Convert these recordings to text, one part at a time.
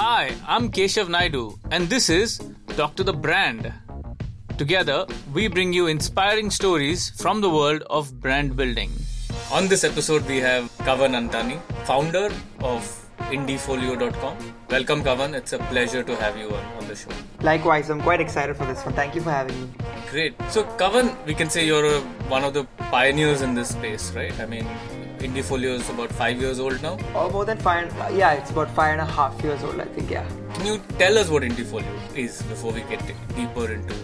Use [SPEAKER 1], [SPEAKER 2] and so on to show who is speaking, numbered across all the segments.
[SPEAKER 1] Hi, I'm Keshav Naidu, and this is Talk to the Brand. Together, we bring you inspiring stories from the world of brand building. On this episode, we have Kavan Antani, founder of indiefolio.com. Welcome, Kavan. It's a pleasure to have you on, on the show.
[SPEAKER 2] Likewise, I'm quite excited for this one. Thank you for having me.
[SPEAKER 1] Great. So, Kavan, we can say you're a, one of the pioneers in this space, right? I mean, Indiefolio is about five years old now.
[SPEAKER 2] Oh, more than five. Yeah, it's about five and a half years old, I think. Yeah.
[SPEAKER 1] Can you tell us what Indiefolio is before we get deeper into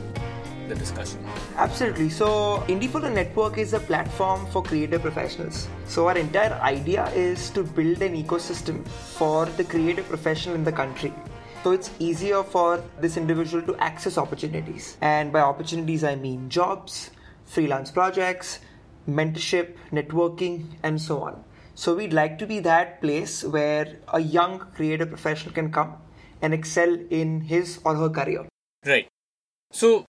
[SPEAKER 1] the discussion?
[SPEAKER 2] Absolutely. So, Indiefolio Network is a platform for creative professionals. So, our entire idea is to build an ecosystem for the creative professional in the country. So it's easier for this individual to access opportunities. And by opportunities, I mean jobs, freelance projects, mentorship, networking, and so on. So we'd like to be that place where a young creative professional can come and excel in his or her career.
[SPEAKER 1] Right. So,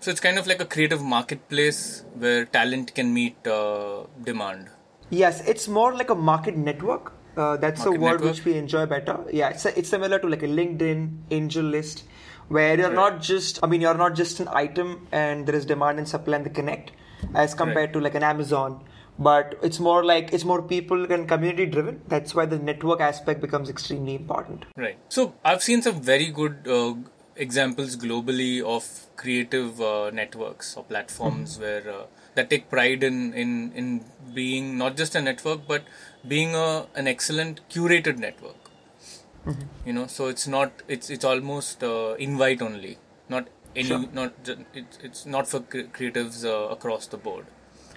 [SPEAKER 1] so it's kind of like a creative marketplace where talent can meet uh, demand.
[SPEAKER 2] Yes, it's more like a market network. Uh, that's
[SPEAKER 1] market
[SPEAKER 2] a word
[SPEAKER 1] network.
[SPEAKER 2] which we enjoy better. Yeah, it's, a, it's similar to like a LinkedIn AngelList, where you're
[SPEAKER 1] Right.
[SPEAKER 2] not just. I mean, you're not just an item, and there is demand and supply and they connect, as compared to like an Amazon. But it's more like it's more people and community driven. That's why the network aspect becomes extremely important.
[SPEAKER 1] Right. So I've seen some very good uh, examples globally of creative uh, networks or platforms where uh, that take pride in, in in being not just a network but being a an excellent curated network. You know, so it's not it's it's almost uh, invite only, not any
[SPEAKER 2] Sure.
[SPEAKER 1] not it's it's not for cre- creatives uh, across the board.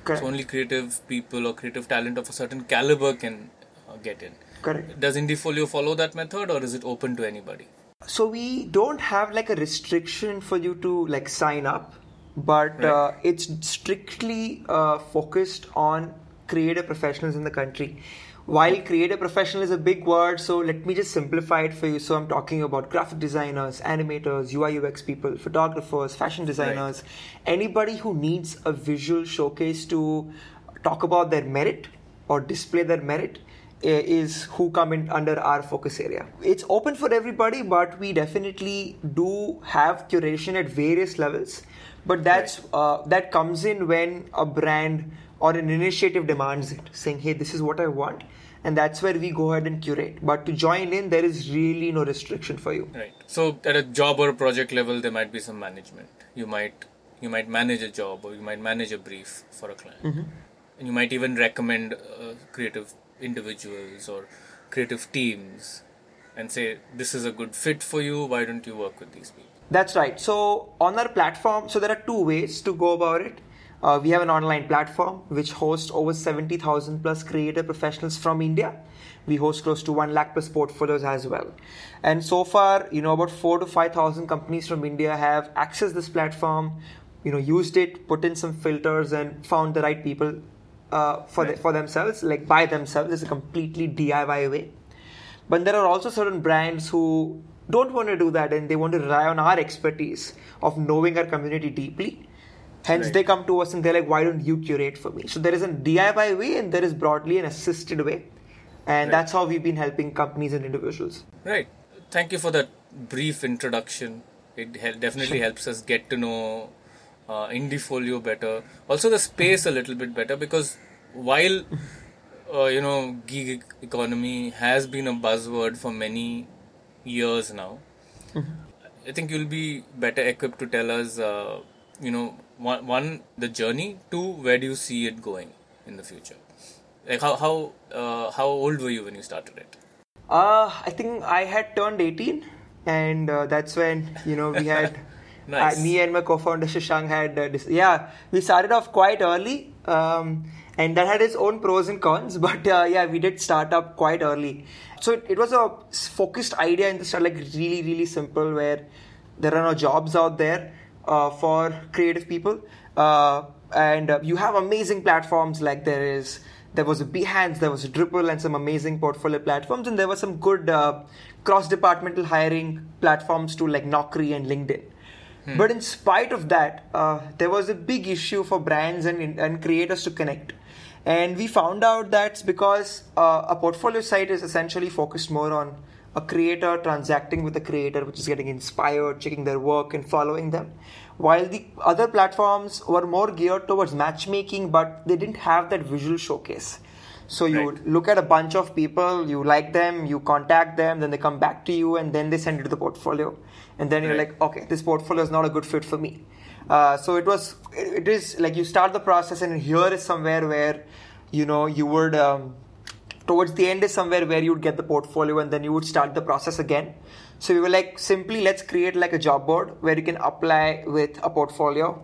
[SPEAKER 2] Correct.
[SPEAKER 1] So only creative people or creative talent of a certain caliber can uh, get in.
[SPEAKER 2] Correct.
[SPEAKER 1] Does Indiefolio follow that method or is it open to anybody?
[SPEAKER 2] So we don't have like a restriction for you to like sign up, but
[SPEAKER 1] Right.
[SPEAKER 2] uh, it's strictly uh, focused on creative professionals in the country. While creative professional is a big word, so let me just simplify it for you. So I'm talking about graphic designers, animators, UI UX people, photographers, fashion designers, anybody who needs a visual showcase to talk about their merit or display their merit is who come in under our focus area. It's open for everybody, but we definitely do have curation at various levels. But that's uh, that comes in when a brand or an initiative demands it, saying, "Hey, this is what I want," and that's where we go ahead and curate. But to join in, there is really no restriction for you.
[SPEAKER 1] Right. So at a job or a project level, there might be some management. You might you might manage a job or you might manage a brief for a client, and you might even recommend uh, creative individuals or creative teams, and say this is a good fit for you. Why don't you work with these people?
[SPEAKER 2] That's right. So on our platform, so there are two ways to go about it. Uh, we have an online platform which hosts over 70,000 plus creative professionals from India. We host close to 1 lakh plus portfolios as well. And so far, you know, about 4 to 5,000 companies from India have accessed this platform, you know, used it, put in some filters and found the right people uh, for, the, for themselves, like by themselves. It's a completely DIY way. But there are also certain brands who don't want to do that and they want to rely on our expertise of knowing our community deeply. Hence,
[SPEAKER 1] Right.
[SPEAKER 2] they come to us and they're like, why don't you curate for me? So, there is a DIY way and there is broadly an assisted way. And
[SPEAKER 1] Right.
[SPEAKER 2] that's how we've been helping companies and individuals.
[SPEAKER 1] Right. Thank you for that brief introduction. It definitely helps us get to know uh, Indiefolio better. Also, the space a little bit better because while uh, you know gig economy has been a buzzword for many years now, I think you'll be better equipped to tell us. Uh, you know, one, one the journey. Two, where do you see it going in the future? Like how how uh, how old were you when you started it?
[SPEAKER 2] Uh, I think I had turned 18, and uh, that's when, you know, we had.
[SPEAKER 1] Nice.
[SPEAKER 2] uh, me and my co-founder Shashank had uh, dis- yeah we started off quite early um, and that had its own pros and cons but uh, yeah we did start up quite early so it, it was a focused idea in the start like really really simple where there are no jobs out there for creative people uh, and uh, you have amazing platforms like there is there was a Behance, there was a Dribbble, and some amazing portfolio platforms, and there were some good uh, cross-departmental hiring platforms too, like Naukri and LinkedIn. But in spite of that, uh, there was a big issue for brands and, and creators to connect. And we found out that's because uh, a portfolio site is essentially focused more on a creator transacting with a creator, which is getting inspired, checking their work, and following them. While the other platforms were more geared towards matchmaking, but they didn't have that visual showcase. So you
[SPEAKER 1] Right.
[SPEAKER 2] look at a bunch of people, you like them, you contact them, then they come back to you, and then they send you to the portfolio, and then you're like, okay, this portfolio is not a good fit for me. Uh, so it was, it it is like you start the process, and here is somewhere where, you know, you would. Um, towards the end is somewhere where you would get the portfolio and then you would start the process again. So we were like simply let's create like a job board where you can apply with a portfolio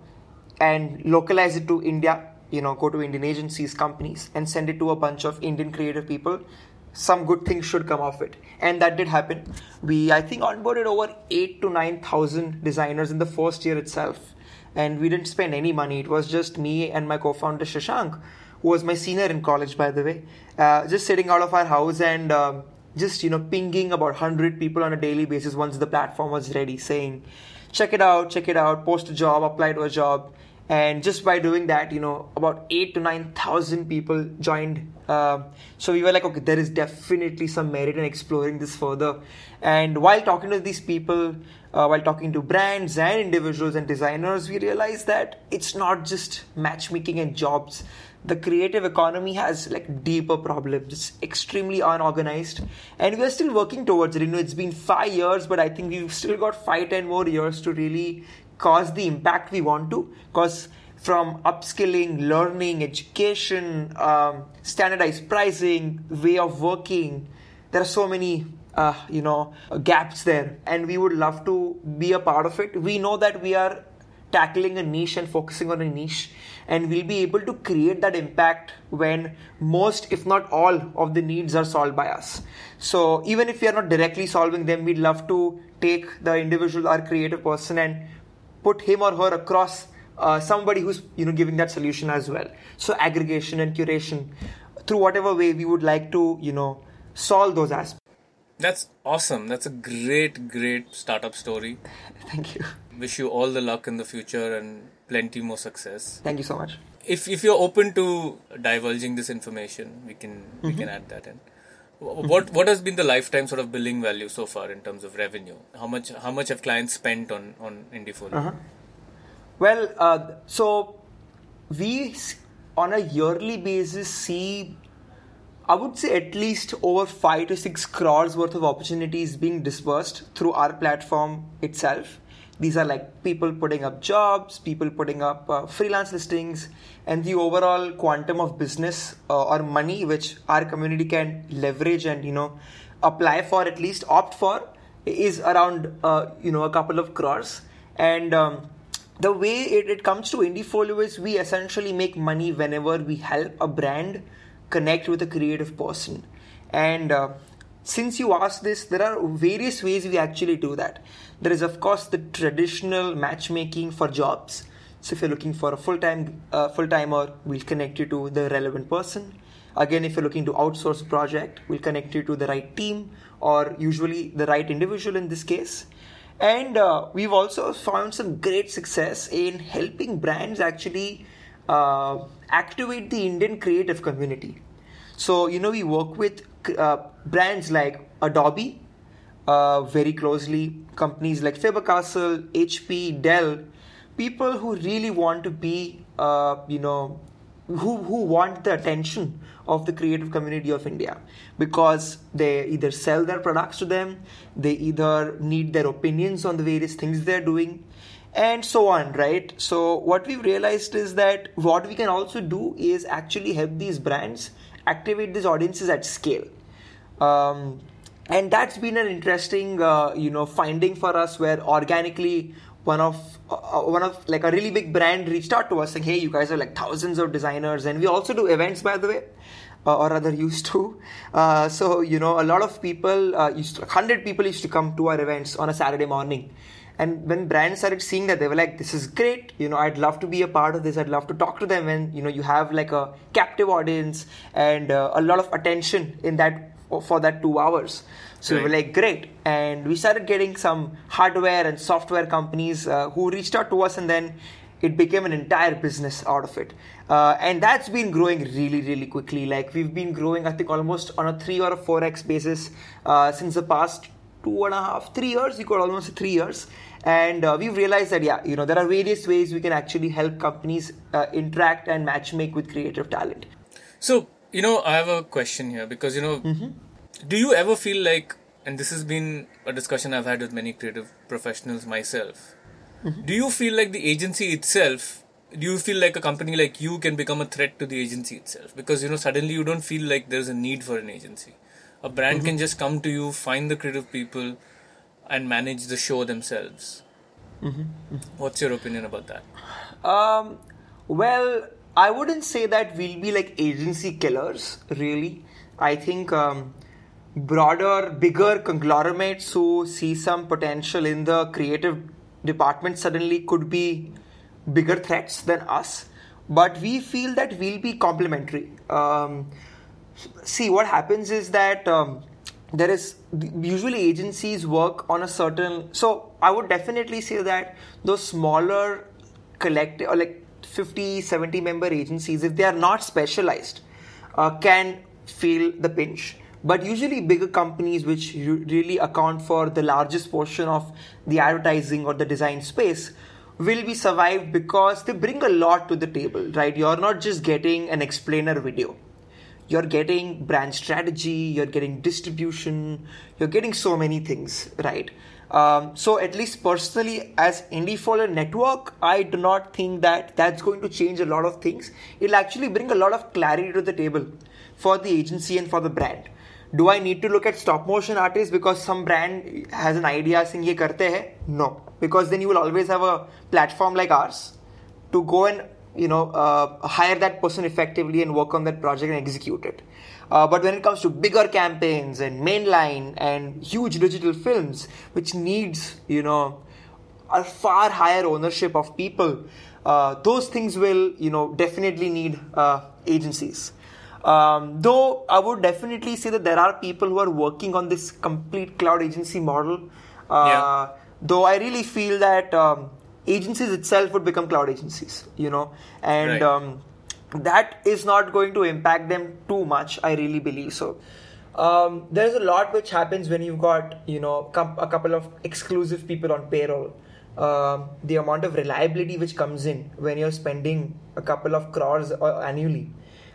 [SPEAKER 2] and localize it to india you know go to indian agencies companies and send it to a bunch of indian creative people. Some good things should come of it. And that did happen. We i think onboarded over 8 to 9000 designers in the first year itself. And we didn't spend any money. It was just me and my co-founder shashank who was my senior in college, by the way, uh, just sitting out of our house and um, just you know pinging about 100 people on a daily basis once the platform was ready, saying, check it out, check it out, post a job, apply to a job, and just by doing that, you know, about eight to nine thousand people joined. Um so we were like, okay, there is definitely some merit in exploring this further. And while talking to these people, uh, while talking to brands and individuals and designers, we realized that it's not just matchmaking and jobs. The creative economy has like deeper problems. It's extremely unorganized and we are still working towards it. You know it's been five years but i think we've still got five ten more years to really cause the impact we want to. Because from upskilling learning education um, standardized pricing way of working there are so many uh, you know gaps there and we would love to be a part of it. We know that we are tackling a niche and focusing on a niche and we'll be able to create that impact when most if not all of the needs are solved by us. So even if we are not directly solving them we'd love to take the individual or creative person and put him or her across uh, somebody who's you know giving that solution as well. So aggregation and curation through whatever way we would like to you know solve those aspects
[SPEAKER 1] That's awesome. That's a great, great startup story.
[SPEAKER 2] thank you
[SPEAKER 1] Wish you all the luck in the future and plenty more success.
[SPEAKER 2] thank you so much
[SPEAKER 1] If if you're open to divulging this information, we can we can add that in. What what has been the lifetime sort of billing value so far in terms of revenue? How much how much have clients spent on on Indiefolio?
[SPEAKER 2] Uh-huh. Well, uh, so we on a yearly basis see, I would say at least over five to six crores worth of opportunities being dispersed through our platform itself. These are like people putting up jobs, people putting up uh, freelance listings, and the overall quantum of business uh, or money which our community can leverage and you know apply for at least opt for is around uh, you know a couple of crores and um, the way it, it comes to indiefolio is we essentially make money whenever we help a brand connect with a creative person. And uh, since you asked this there are various ways we actually do that. There is of course the traditional matchmaking for jobs. So if you're looking for a full-time uh, full-timer we'll connect you to the relevant person. Again if you're looking to outsource a project we'll connect you to the right team or usually the right individual in this case. And uh, we've also found some great success in helping brands actually uh, activate the indian creative community. So you know we work with uh, brands like adobe uh, very closely companies like faber-castell hp dell people who really want to be uh, you know who who want the attention of the creative community of India because they either sell their products to them, they either need their opinions on the various things they're doing, and so on, right? So, what we've realized is that what we can also do is actually help these brands activate these audiences at scale. Um, and that's been an interesting, uh, you know, finding for us where organically one of uh, one of like a really big brand reached out to us saying, "Hey, you guys are like thousands of designers, and we also do events, by the way." Uh, or rather used to. Uh, so you know, a lot of people uh, used to, hundred people used to come to our events on a Saturday morning, and when brands started seeing that, they were like, "This is great. You know, I'd love to be a part of this. I'd love to talk to them." And you know, you have like a captive audience and uh, a lot of attention in that for that two hours. So we were like, great. And we started getting some hardware and software companies uh, who reached out to us, and then it became an entire business out of it. Uh, and that's been growing really, really quickly. Like we've been growing, I think, almost on a three or a four x basis uh, since the past two and a half, three years. You could almost say three years. And uh, we've realized that yeah, you know, there are various ways we can actually help companies uh, interact and matchmake with creative talent.
[SPEAKER 1] So you know, I have a question here because you know, mm-hmm. do you ever feel like, and this has been a discussion I've had with many creative professionals myself. Mm-hmm. Do you feel like the agency itself do you feel like a company like you can become a threat to the agency itself because you know suddenly you don't feel like there's a need for an agency a brand mm-hmm. can just come to you find the creative people and manage the show themselves mm-hmm. mm-hmm. what's your opinion about that
[SPEAKER 2] um, well i wouldn't say that we'll be like agency killers really i think um, broader bigger conglomerates who see some potential in the creative department suddenly could be bigger threats than us, but we feel that we'll be complementary. Um, see, what happens is that um, there is usually agencies work on a certain. So I would definitely say that those smaller collective or like 50, 70 member agencies, if they are not specialized, uh, can feel the pinch but usually bigger companies which really account for the largest portion of the advertising or the design space will be survived because they bring a lot to the table, right? You're not just getting an explainer video. You're getting brand strategy, you're getting distribution, you're getting so many things, right? Um, so at least personally, as Indiefolio network, I do not think that that's going to change a lot of things. It'll actually bring a lot of clarity to the table for the agency and for the brand. Do I need to look at stop motion artists because some brand has an idea saying ye karte hai? No because then you will always have a platform like ours to go and you know uh, hire that person effectively and work on that project and execute it. Uh, but when it comes to bigger campaigns and mainline and huge digital films which needs you know a far higher ownership of people uh, those things will you know definitely need uh, agencies. Um, though i would definitely say that there are people who are working on this complete cloud agency model. Uh, yeah. though I really feel that um, agencies itself would become cloud agencies, you know, and right. um, that is not going to impact them too much. I really believe so. Um, there's a lot which happens when you've got you know com- a couple of exclusive people on payroll. Um, the amount of reliability which comes in when you're spending a couple of crores uh, annually,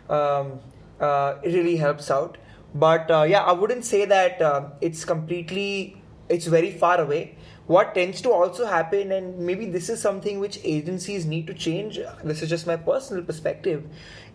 [SPEAKER 2] um, uh, it really helps out. But uh, yeah, I wouldn't say that uh, it's completely, it's very far away what tends to also happen and maybe this is something which agencies need to change this is just my personal perspective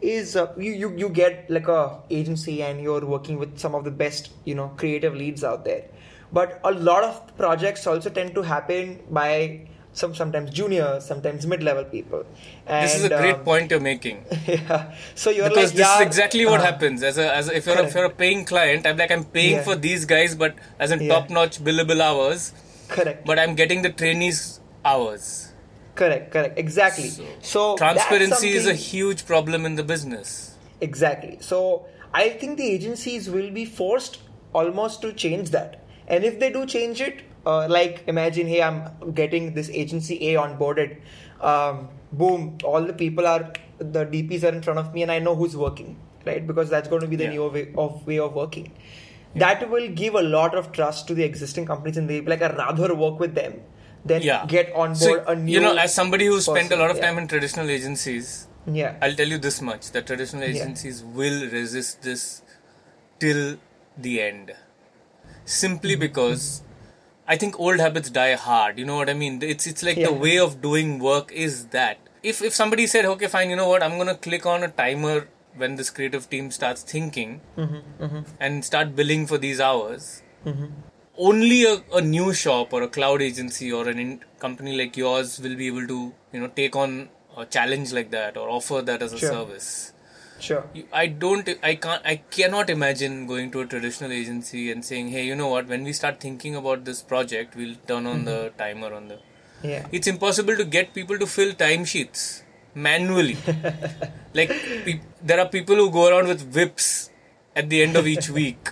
[SPEAKER 2] is uh, you, you you get like a agency and you're working with some of the best you know creative leads out there but a lot of projects also tend to happen by some sometimes junior, sometimes mid-level people.
[SPEAKER 1] And, this is a great um, point you're making.
[SPEAKER 2] yeah. So you're
[SPEAKER 1] because
[SPEAKER 2] like,
[SPEAKER 1] this yeah, is exactly what uh, happens. As a, as a, if you're a, if you're a paying client, I'm like I'm paying yeah. for these guys, but as in yeah. top-notch billable hours.
[SPEAKER 2] Correct.
[SPEAKER 1] But I'm getting the trainees hours.
[SPEAKER 2] Correct, correct. Exactly. So, so
[SPEAKER 1] transparency is a huge problem in the business.
[SPEAKER 2] Exactly. So I think the agencies will be forced almost to change that. And if they do change it, uh, like imagine, hey, I'm getting this agency A onboarded. Um, boom, all the people are the DPs are in front of me, and I know who's working, right? Because that's going to be the yeah. new way of way of working that will give a lot of trust to the existing companies and they'll be like i'd rather work with them than yeah. get on board so, a new
[SPEAKER 1] you know as somebody who spent a lot of time in traditional agencies
[SPEAKER 2] yeah
[SPEAKER 1] i'll tell you this much that traditional agencies yeah. will resist this till the end simply mm-hmm. because I think old habits die hard. You know what I mean? It's it's like yeah. the way of doing work is that. If if somebody said, okay, fine, you know what, I'm gonna click on a timer when this creative team starts thinking mm-hmm, mm-hmm. and start billing for these hours, mm-hmm. only a, a, new shop or a cloud agency or an in- company like yours will be able to you know take on a challenge like that or offer that as a
[SPEAKER 2] sure.
[SPEAKER 1] service.
[SPEAKER 2] Sure.
[SPEAKER 1] I don't. I can't. I cannot imagine going to a traditional agency and saying, "Hey, you know what? When we start thinking about this project, we'll turn on the mm-hmm. timer on the."
[SPEAKER 2] Yeah.
[SPEAKER 1] It's impossible to get people to fill timesheets manually. like pe- there are people who go around with whips at the end of each week.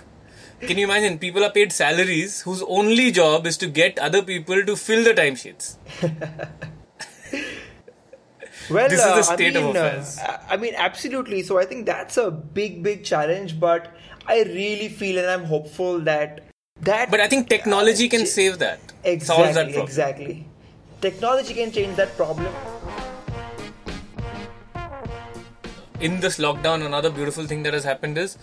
[SPEAKER 1] Can you imagine? People are paid salaries whose only job is to get other people to fill the timesheets.
[SPEAKER 2] Well,
[SPEAKER 1] this is the
[SPEAKER 2] uh, I mean,
[SPEAKER 1] of affairs.
[SPEAKER 2] Uh, I mean, absolutely. So I think that's a big, big challenge. But I really feel, and I'm hopeful that that.
[SPEAKER 1] but I think technology can
[SPEAKER 2] uh,
[SPEAKER 1] save that,
[SPEAKER 2] exactly,
[SPEAKER 1] that
[SPEAKER 2] exactly. Technology can change that problem.
[SPEAKER 1] In this lockdown, another beautiful thing that has happened is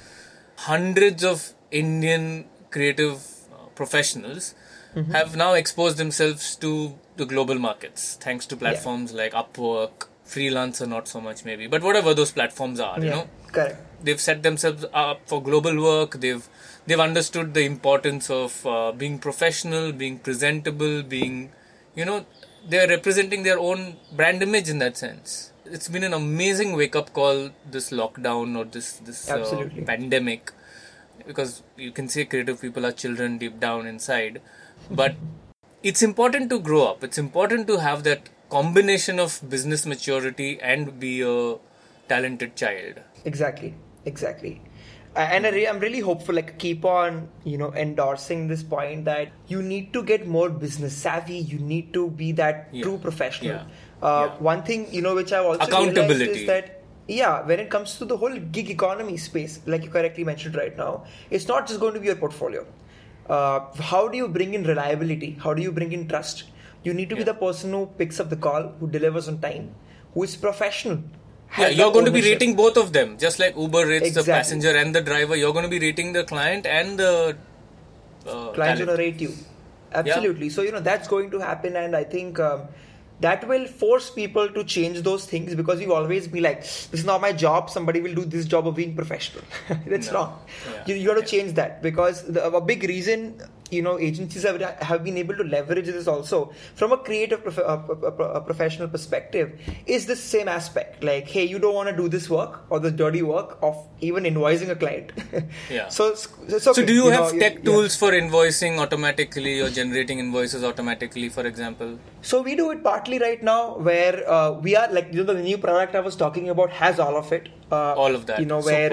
[SPEAKER 1] hundreds of Indian creative uh, professionals
[SPEAKER 2] Mm-hmm.
[SPEAKER 1] have now exposed themselves to the global markets thanks to platforms like Upwork, Freelancer, not so much maybe, but whatever those platforms are, you know,
[SPEAKER 2] correct.
[SPEAKER 1] they've set themselves up for global work. They've they've understood the importance of uh, being professional, being presentable, being, you know, they're representing their own brand image in that sense. It's been an amazing wake up call this lockdown or this this uh, pandemic, because you can say creative people are children deep down inside, but it's important to grow up. It's important to have that combination of business maturity and be a talented child.
[SPEAKER 2] Exactly, exactly. And I I'm really hopeful. Like, keep on, you know, endorsing this point that you need to get more business savvy. You need to be that
[SPEAKER 1] Yeah.
[SPEAKER 2] true professional.
[SPEAKER 1] Yeah.
[SPEAKER 2] Uh,
[SPEAKER 1] Yeah.
[SPEAKER 2] One thing, you know, which I've also
[SPEAKER 1] Accountability.
[SPEAKER 2] is that yeah, when it comes to the whole gig economy space, like you correctly mentioned right now, it's not just going to be your portfolio. Uh, how do you bring in reliability? How do you bring in trust? You need to be the person who picks up the call, who delivers on time, who is professional.
[SPEAKER 1] Yeah, you're going to be rating both of them, just like Uber rates the passenger and the driver. You're going to be rating the client and the uh,
[SPEAKER 2] clients
[SPEAKER 1] talent.
[SPEAKER 2] gonna rate you absolutely so you know that's going to happen and i think um, that will force people to change those things because you always be like this is not my job somebody will do this job of being professional that's
[SPEAKER 1] No.
[SPEAKER 2] wrong
[SPEAKER 1] Yeah.
[SPEAKER 2] you, you got to
[SPEAKER 1] Yeah.
[SPEAKER 2] change that because the, a big reason you know agencies have, have been able to leverage this also from a creative prof- pro- pro- uh, professional perspective is the same aspect like hey you don't want to do this work or the dirty work of even invoicing a client
[SPEAKER 1] Yeah.
[SPEAKER 2] so okay,
[SPEAKER 1] So, do you,
[SPEAKER 2] know,
[SPEAKER 1] have
[SPEAKER 2] you-
[SPEAKER 1] tech
[SPEAKER 2] yeah.
[SPEAKER 1] tools for invoicing automatically or generating invoices automatically, for example?
[SPEAKER 2] So we do it partly right now, where uh, we are like you know the new product I was talking about has all of it. Uh,
[SPEAKER 1] All of that.
[SPEAKER 2] You know where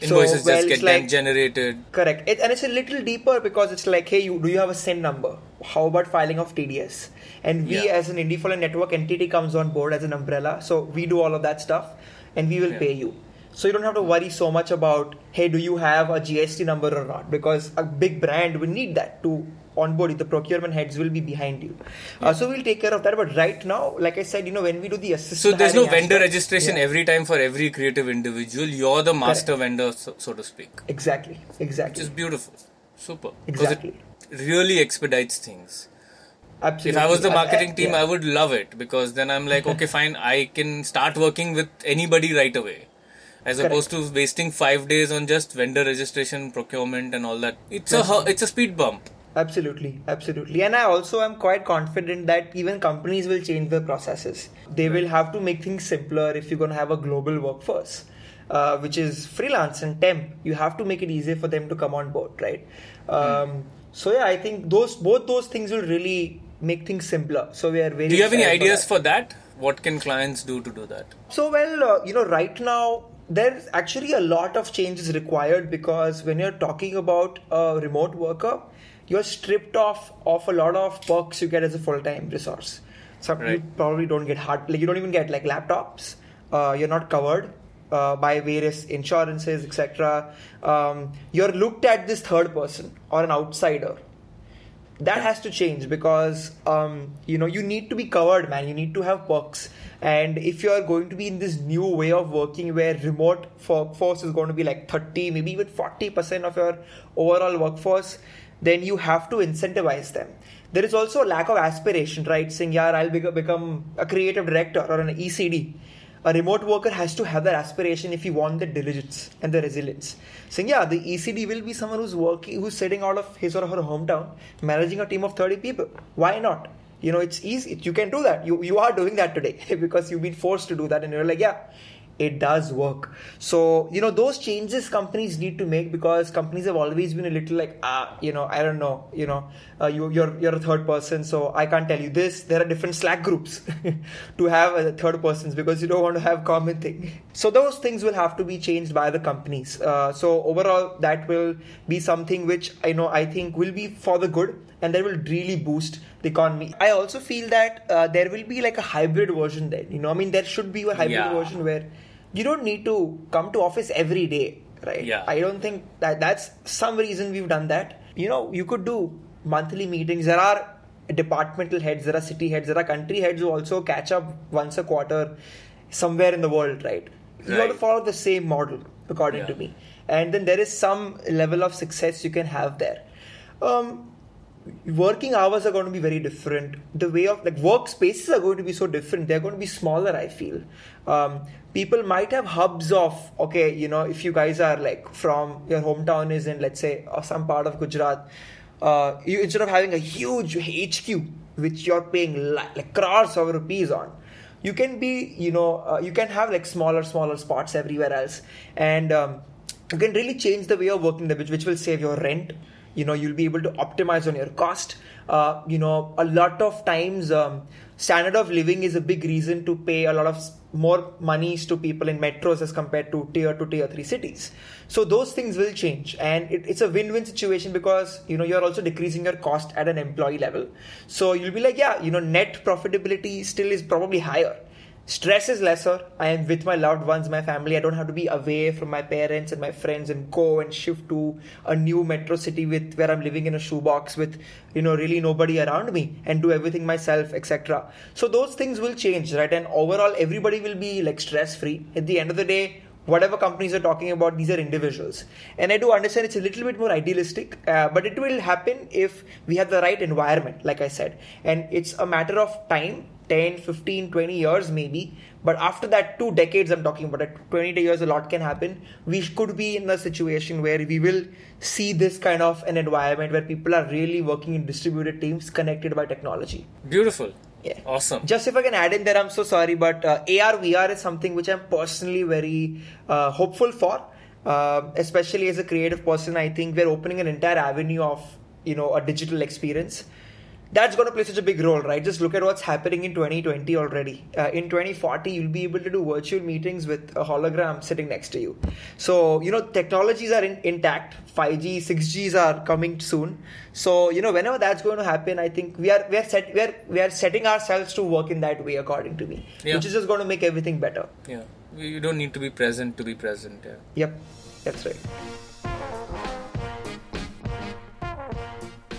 [SPEAKER 1] Superb.
[SPEAKER 2] so,
[SPEAKER 1] Invoices
[SPEAKER 2] well,
[SPEAKER 1] just get
[SPEAKER 2] it's like,
[SPEAKER 1] generated.
[SPEAKER 2] Correct, it, and it's a little deeper because it's like, hey, you do you have a SIN number? How about filing of TDS? And we,
[SPEAKER 1] Yeah.
[SPEAKER 2] as an Indie network entity, comes on board as an umbrella. So we do all of that stuff, and we will
[SPEAKER 1] Yeah.
[SPEAKER 2] pay you. So you don't have to worry so much about, hey, do you have a GST number or not? Because a big brand will need that to onboard. The procurement heads will be behind you. Uh, so we'll take care of that. But right now, like I said, you know, when we do the assistant,
[SPEAKER 1] So, there's no vendor
[SPEAKER 2] aspect-
[SPEAKER 1] registration
[SPEAKER 2] Yeah.
[SPEAKER 1] every time for every creative individual. You're the master vendor, so, so to speak.
[SPEAKER 2] Exactly,
[SPEAKER 1] Which
[SPEAKER 2] exactly,
[SPEAKER 1] is beautiful. Super.
[SPEAKER 2] exactly.
[SPEAKER 1] It really expedites things.
[SPEAKER 2] Absolutely.
[SPEAKER 1] If I was the
[SPEAKER 2] Uh, uh,
[SPEAKER 1] marketing team,
[SPEAKER 2] yeah.
[SPEAKER 1] I would love it because then I'm like, okay, fine, I can start working with anybody right away. As
[SPEAKER 2] Correct.
[SPEAKER 1] opposed to wasting five days on just vendor registration, procurement, and all that. It's a it's a speed bump.
[SPEAKER 2] Absolutely, absolutely. And I also am quite confident that even companies will change their processes. They will have to make things simpler if you're going to have a global workforce, uh, which is freelance and temp. You have to make it easier for them to come on board, right? Um, so yeah, I think those both those things will really make things simpler. So we are very.
[SPEAKER 1] Do you have any ideas
[SPEAKER 2] that.
[SPEAKER 1] for that? What can clients do to do that?
[SPEAKER 2] So, well, uh, you know, right now there's actually a lot of changes required because when you're talking about a remote worker, you're stripped off of a lot of perks you get as a full-time resource. So you probably don't get hard, like you don't even get like laptops. Uh, you're not covered uh, by various insurances, etc. Um, you're looked at this third person or an outsider that has to change because um, you know you need to be covered man you need to have perks and if you are going to be in this new way of working where remote workforce is going to be like 30 maybe even 40% of your overall workforce then you have to incentivize them there is also a lack of aspiration right saying yeah i'll be- become a creative director or an ecd a remote worker has to have that aspiration if you want the diligence and the resilience. Saying, yeah, the ECD will be someone who's working, who's sitting out of his or her hometown, managing a team of 30 people. Why not? You know, it's easy. You can do that. You, you are doing that today because you've been forced to do that. And you're like, yeah, it does work. So, you know, those changes companies need to make because companies have always been a little like, ah, you know, I don't know, you know, uh, you, you're, you're a third person, so I can't tell you this. There are different Slack groups to have a third persons because you don't want to have common thing. So those things will have to be changed by the companies. Uh, so overall, that will be something which I know I think will be for the good and that will really boost the economy. I also feel that uh, there will be like a hybrid version there. You know, I mean, there should be a hybrid
[SPEAKER 1] Yeah.
[SPEAKER 2] version where you don't need to come to office every day, right?
[SPEAKER 1] Yeah.
[SPEAKER 2] I don't think that that's some reason we've done that. You know, you could do monthly meetings. There are departmental heads, there are city heads, there are country heads who also catch up once a quarter somewhere in the world, right? You have to follow the same model, according
[SPEAKER 1] Yeah.
[SPEAKER 2] to me. And then there is some level of success you can have there. Um, working hours are going to be very different. The way of like workspaces are going to be so different. They're going to be smaller i feel. Um, people might have hubs of okay you know if you guys are like from your hometown is in let's say or some part of gujarat uh, you instead of having a huge hq which you're paying li- like crores of rupees on you can be you know uh, you can have like smaller smaller spots everywhere else. And um, you can really change the way of working which, which will save your rent you know you'll be able to optimize on your cost. Uh, you know a lot of times um, standard of living is a big reason to pay a lot of more monies to people in metros as compared to tier 2 tier 3 cities. So those things will change and it, it's a win-win situation because you know you're also decreasing your cost at an employee level. So you'll be like yeah you know net profitability still is probably higher stress is lesser. I am with my loved ones my family. I don't have to be away from my parents and my friends and go and shift to a new metro city with where i'm living in a shoebox with you know really nobody around me and do everything myself etc so those things will change right? And overall everybody will be like stress free at the end of the day whatever companies are talking about these are individuals. And i do understand it's a little bit more idealistic uh, but it will happen if we have the right environment like i said. And it's a matter of time 10 15 20 years maybe but after that two decades i'm talking about it 20 years a lot can happen we could be in a situation where we will see this kind of an environment where people are really working in distributed teams connected by technology
[SPEAKER 1] Beautiful.
[SPEAKER 2] Yeah.
[SPEAKER 1] Awesome.
[SPEAKER 2] just if I can add in there, I'm so sorry, but uh, AR VR is something which I'm personally very uh, hopeful for. Uh, especially as a creative person, I think we're opening an entire avenue of you know a digital experience. That's going to play such a big role, right? Just look at what's happening in 2020 already. Uh, in 2040, you'll be able to do virtual meetings with a hologram sitting next to you. So, you know, technologies are in, intact. 5G, 6Gs are coming soon. So, you know, whenever that's going to happen, I think we are we are set we are we are setting ourselves to work in that way, according to me,
[SPEAKER 1] Yeah.
[SPEAKER 2] which is just going to make everything better.
[SPEAKER 1] Yeah. You don't need to be present to be present. Yeah.
[SPEAKER 2] Yep, that's right.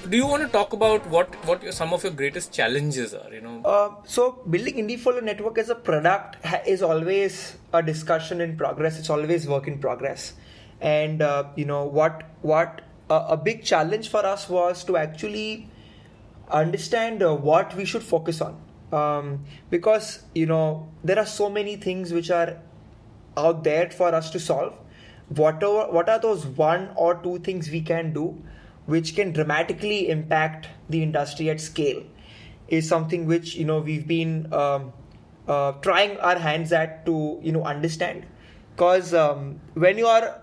[SPEAKER 1] Do you want to talk about what what your, some of your greatest challenges are? You know.
[SPEAKER 2] Uh, so building Indiefolio network as a product is always a discussion in progress. It's always work in progress, and uh, you know what what uh, a big challenge for us was to actually understand uh, what we should focus on, um, because you know there are so many things which are out there for us to solve. Whatever what are those one or two things we can do which can dramatically impact the industry at scale is something which you know we've been um, uh, trying our hands at to you know understand. Because um, when you are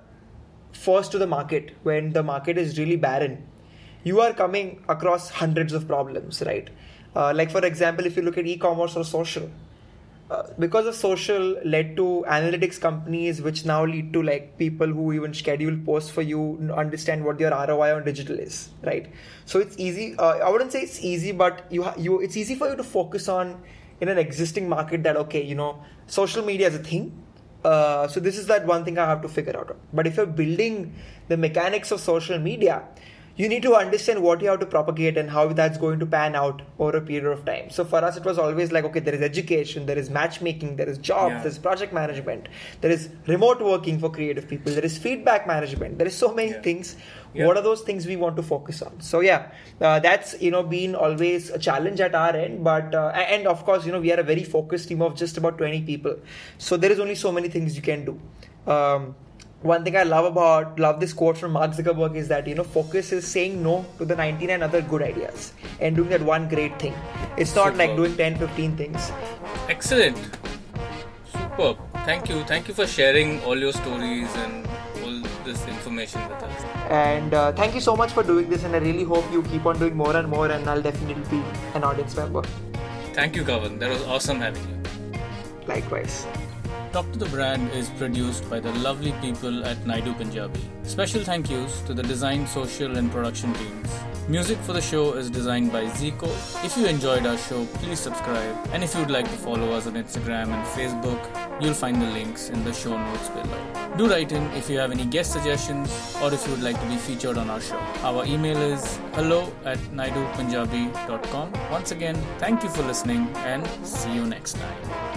[SPEAKER 2] first to the market when the market is really barren you are coming across hundreds of problems right? Uh, like for example if you look at e-commerce or social uh, because of social led to analytics companies which now lead to like people who even schedule posts for you understand what your ROI on digital is right so it's easy uh, I wouldn't say it's easy but you ha- you it's easy for you to focus on in an existing market that okay you know social media is a thing uh, so this is that one thing I have to figure out. But if you're building the mechanics of social media, you need to understand what you have to propagate and how that's going to pan out over a period of time. So for us, it was always like, okay, there is education, there is matchmaking, there is jobs,
[SPEAKER 1] Yeah.
[SPEAKER 2] there is project management, there is remote working for creative people, there is feedback management, there is so many
[SPEAKER 1] Yeah.
[SPEAKER 2] things.
[SPEAKER 1] Yeah.
[SPEAKER 2] What are those things we want to focus on? So yeah, uh, that's you know been always a challenge at our end. But uh, and of course you know we are a very focused team of just about 20 people. So there is only so many things you can do. Um, one thing I love about love this quote from Mark Zuckerberg is that you know focus is saying no to the 99 other good ideas and doing that one great thing. It's not like doing 10, 15 things.
[SPEAKER 1] Excellent. Superb. Thank you. Thank you for sharing all your stories and all this information with us.
[SPEAKER 2] And uh, thank you so much for doing this. And I really hope you keep on doing more and more. And I'll definitely be an audience member.
[SPEAKER 1] Thank you, Kavan. That was awesome having you.
[SPEAKER 2] Likewise.
[SPEAKER 1] Talk to the Brand is produced by the lovely people at Naidu Punjabi. Special thank yous to the design, social, and production teams. Music for the show is designed by Zico. If you enjoyed our show, please subscribe. And if you'd like to follow us on Instagram and Facebook, you'll find the links in the show notes below. Do write in if you have any guest suggestions or if you'd like to be featured on our show. Our email is hello at naidupunjabi.com. Once again, thank you for listening and see you next time.